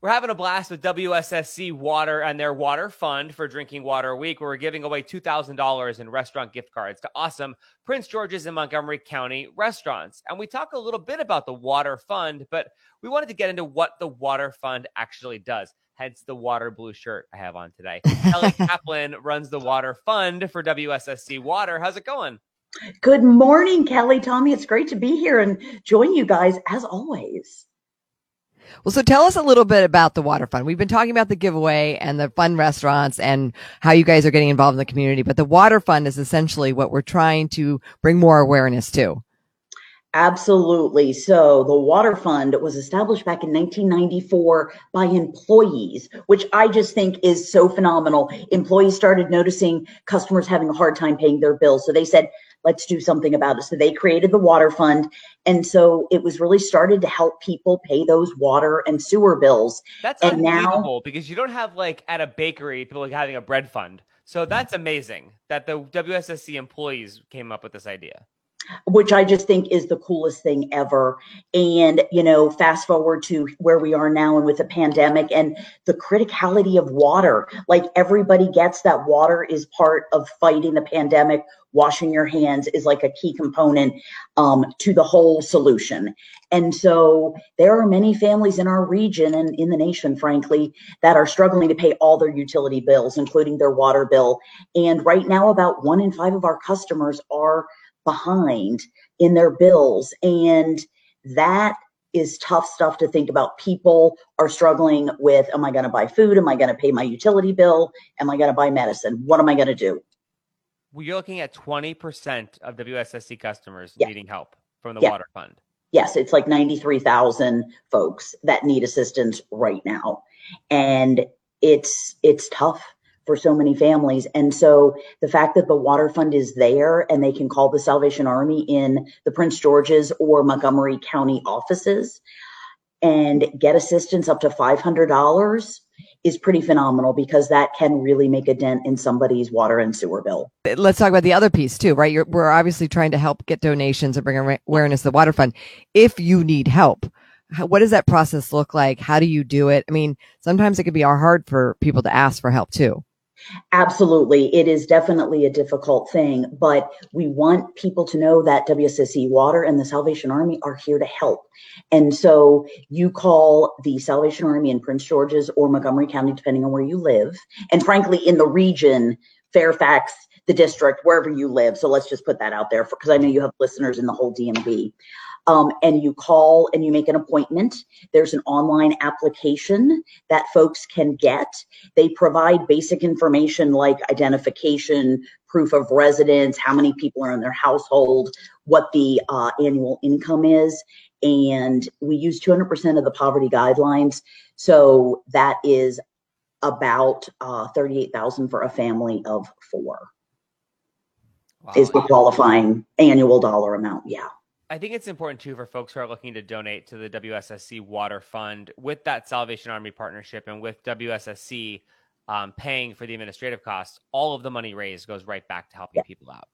We're having a blast with WSSC Water and their Water Fund for Drinking Water Week, where we're giving away $2,000 in restaurant gift cards to awesome Prince George's and Montgomery County restaurants. And we talk a little bit about the Water Fund, but we wanted to get into what the Water Fund actually does. Hence the water blue shirt I have on today. Kelly Kaplan runs the Water Fund for WSSC Water. How's it going? Good morning, Kelly. Tommy, it's great to be here and join you guys as always. Well, so tell us a little bit about the water fund. We've been talking about the giveaway and the fun restaurants and how you guys are getting involved in the community, but the water fund is essentially what we're trying to bring more awareness to. Absolutely. So the Water Fund was established back in 1994 by employees, which I just think is so phenomenal. Employees started noticing customers having a hard time paying their bills. So they said, let's do something about it. So they created the Water Fund. And so it was really started to help people pay those water and sewer bills. That's and unbelievable now, because you don't have like at a bakery people like having a bread fund. So that's amazing that the WSSC employees came up with this idea which I just think is the coolest thing ever. And, you know, fast forward to where we are now and with the pandemic and the criticality of water. Like everybody gets that water is part of fighting the pandemic. Washing your hands is like a key component um, to the whole solution. And so there are many families in our region and in the nation, frankly, that are struggling to pay all their utility bills, including their water bill. And right now, about one in five of our customers are behind in their bills. And that is tough stuff to think about. People are struggling with Am I going to buy food? Am I going to pay my utility bill? Am I going to buy medicine? What am I going to do? Well, you're looking at 20% of WSSC customers yeah. needing help from the yeah. water fund. Yes, it's like 93,000 folks that need assistance right now. And it's it's tough for so many families. And so the fact that the water fund is there and they can call the Salvation Army in the Prince George's or Montgomery County offices and get assistance up to $500 is pretty phenomenal because that can really make a dent in somebody's water and sewer bill. Let's talk about the other piece too, right? You're, we're obviously trying to help get donations and bring awareness to the water fund. If you need help, what does that process look like? How do you do it? I mean, sometimes it can be hard for people to ask for help too. Absolutely. It is definitely a difficult thing, but we want people to know that WSSC Water and the Salvation Army are here to help. And so you call the Salvation Army in Prince George's or Montgomery County, depending on where you live. And frankly, in the region, Fairfax, the district, wherever you live. So let's just put that out there because I know you have listeners in the whole DMV um, and you call and you make an appointment. There's an online application that folks can get. They provide basic information like identification, proof of residence, how many people are in their household, what the uh, annual income is. And we use 200% of the poverty guidelines. So that is about uh, 38,000 for a family of four. Wow. Is the qualifying annual dollar amount. Yeah. I think it's important too for folks who are looking to donate to the WSSC Water Fund with that Salvation Army partnership and with WSSC um, paying for the administrative costs. All of the money raised goes right back to helping yeah. people out.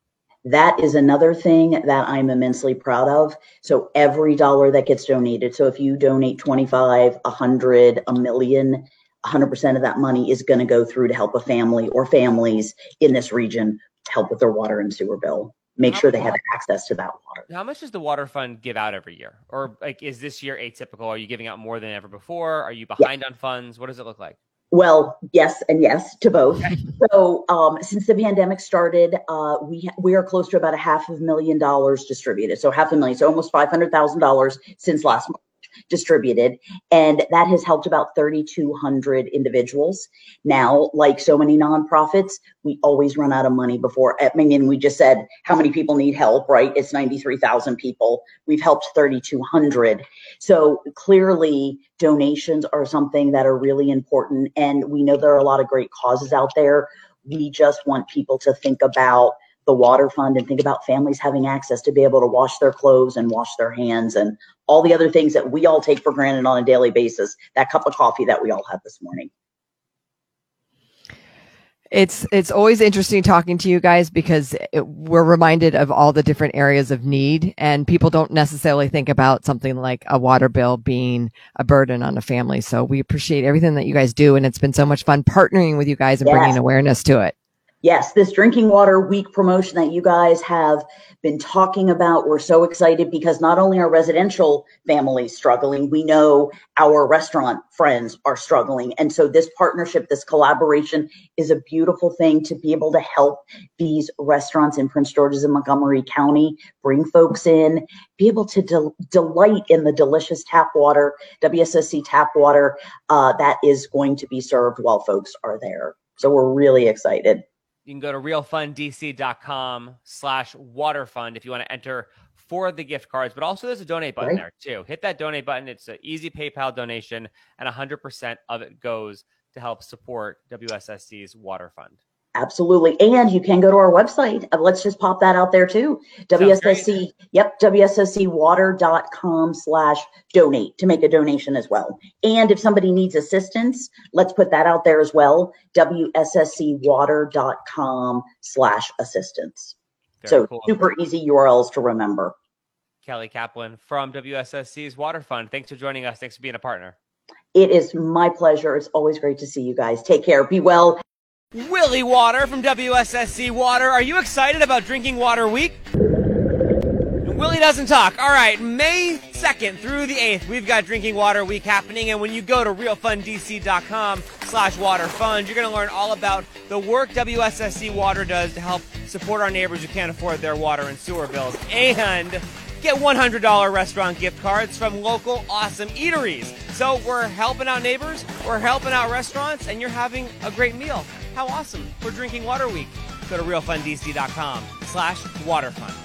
That is another thing that I'm immensely proud of. So every dollar that gets donated, so if you donate 25, 100, a million, 100% of that money is going to go through to help a family or families in this region help with their water and sewer bill make sure they have access to that water. How much does the water fund give out every year? Or like is this year atypical? Are you giving out more than ever before? Are you behind yeah. on funds? What does it look like? Well, yes and yes to both. Okay. So, um, since the pandemic started, uh, we we are close to about a half of a million dollars distributed. So half a million, so almost five hundred thousand dollars since last month distributed. And that has helped about 3,200 individuals. Now, like so many nonprofits, we always run out of money before. I mean, we just said how many people need help, right? It's 93,000 people. We've helped 3,200. So clearly, donations are something that are really important. And we know there are a lot of great causes out there. We just want people to think about the water fund and think about families having access to be able to wash their clothes and wash their hands and all the other things that we all take for granted on a daily basis. That cup of coffee that we all had this morning. It's it's always interesting talking to you guys because it, we're reminded of all the different areas of need, and people don't necessarily think about something like a water bill being a burden on a family. So we appreciate everything that you guys do, and it's been so much fun partnering with you guys and bringing awareness to it yes, this drinking water week promotion that you guys have been talking about, we're so excited because not only are residential families struggling, we know our restaurant friends are struggling. And so this partnership, this collaboration is a beautiful thing to be able to help these restaurants in Prince George's and Montgomery County bring folks in, be able to del- delight in the delicious tap water, WSSC tap water uh, that is going to be served while folks are there. So we're really excited. You can go to realfunddc.com slash waterfund if you want to enter for the gift cards, but also there's a donate button right. there too. Hit that donate button. It's an easy PayPal donation, and 100% of it goes to help support WSSC's Water Fund. Absolutely. And you can go to our website. Uh, let's just pop that out there too. WSSC, yep, WSSCwater.com slash donate to make a donation as well. And if somebody needs assistance, let's put that out there as well. WSSCwater.com slash assistance. So cool. super easy URLs to remember. Kelly Kaplan from WSSC's Water Fund. Thanks for joining us. Thanks for being a partner. It is my pleasure. It's always great to see you guys. Take care. Be well. Willie Water from WSSC Water. Are you excited about Drinking Water Week? Willie doesn't talk. All right, May 2nd through the 8th, we've got Drinking Water Week happening. And when you go to realfunddc.com slash waterfund, you're going to learn all about the work WSSC Water does to help support our neighbors who can't afford their water and sewer bills. And get $100 restaurant gift cards from local awesome eateries. So we're helping out neighbors, we're helping out restaurants, and you're having a great meal. How awesome for Drinking Water Week. Go to realfunddc.com slash waterfund.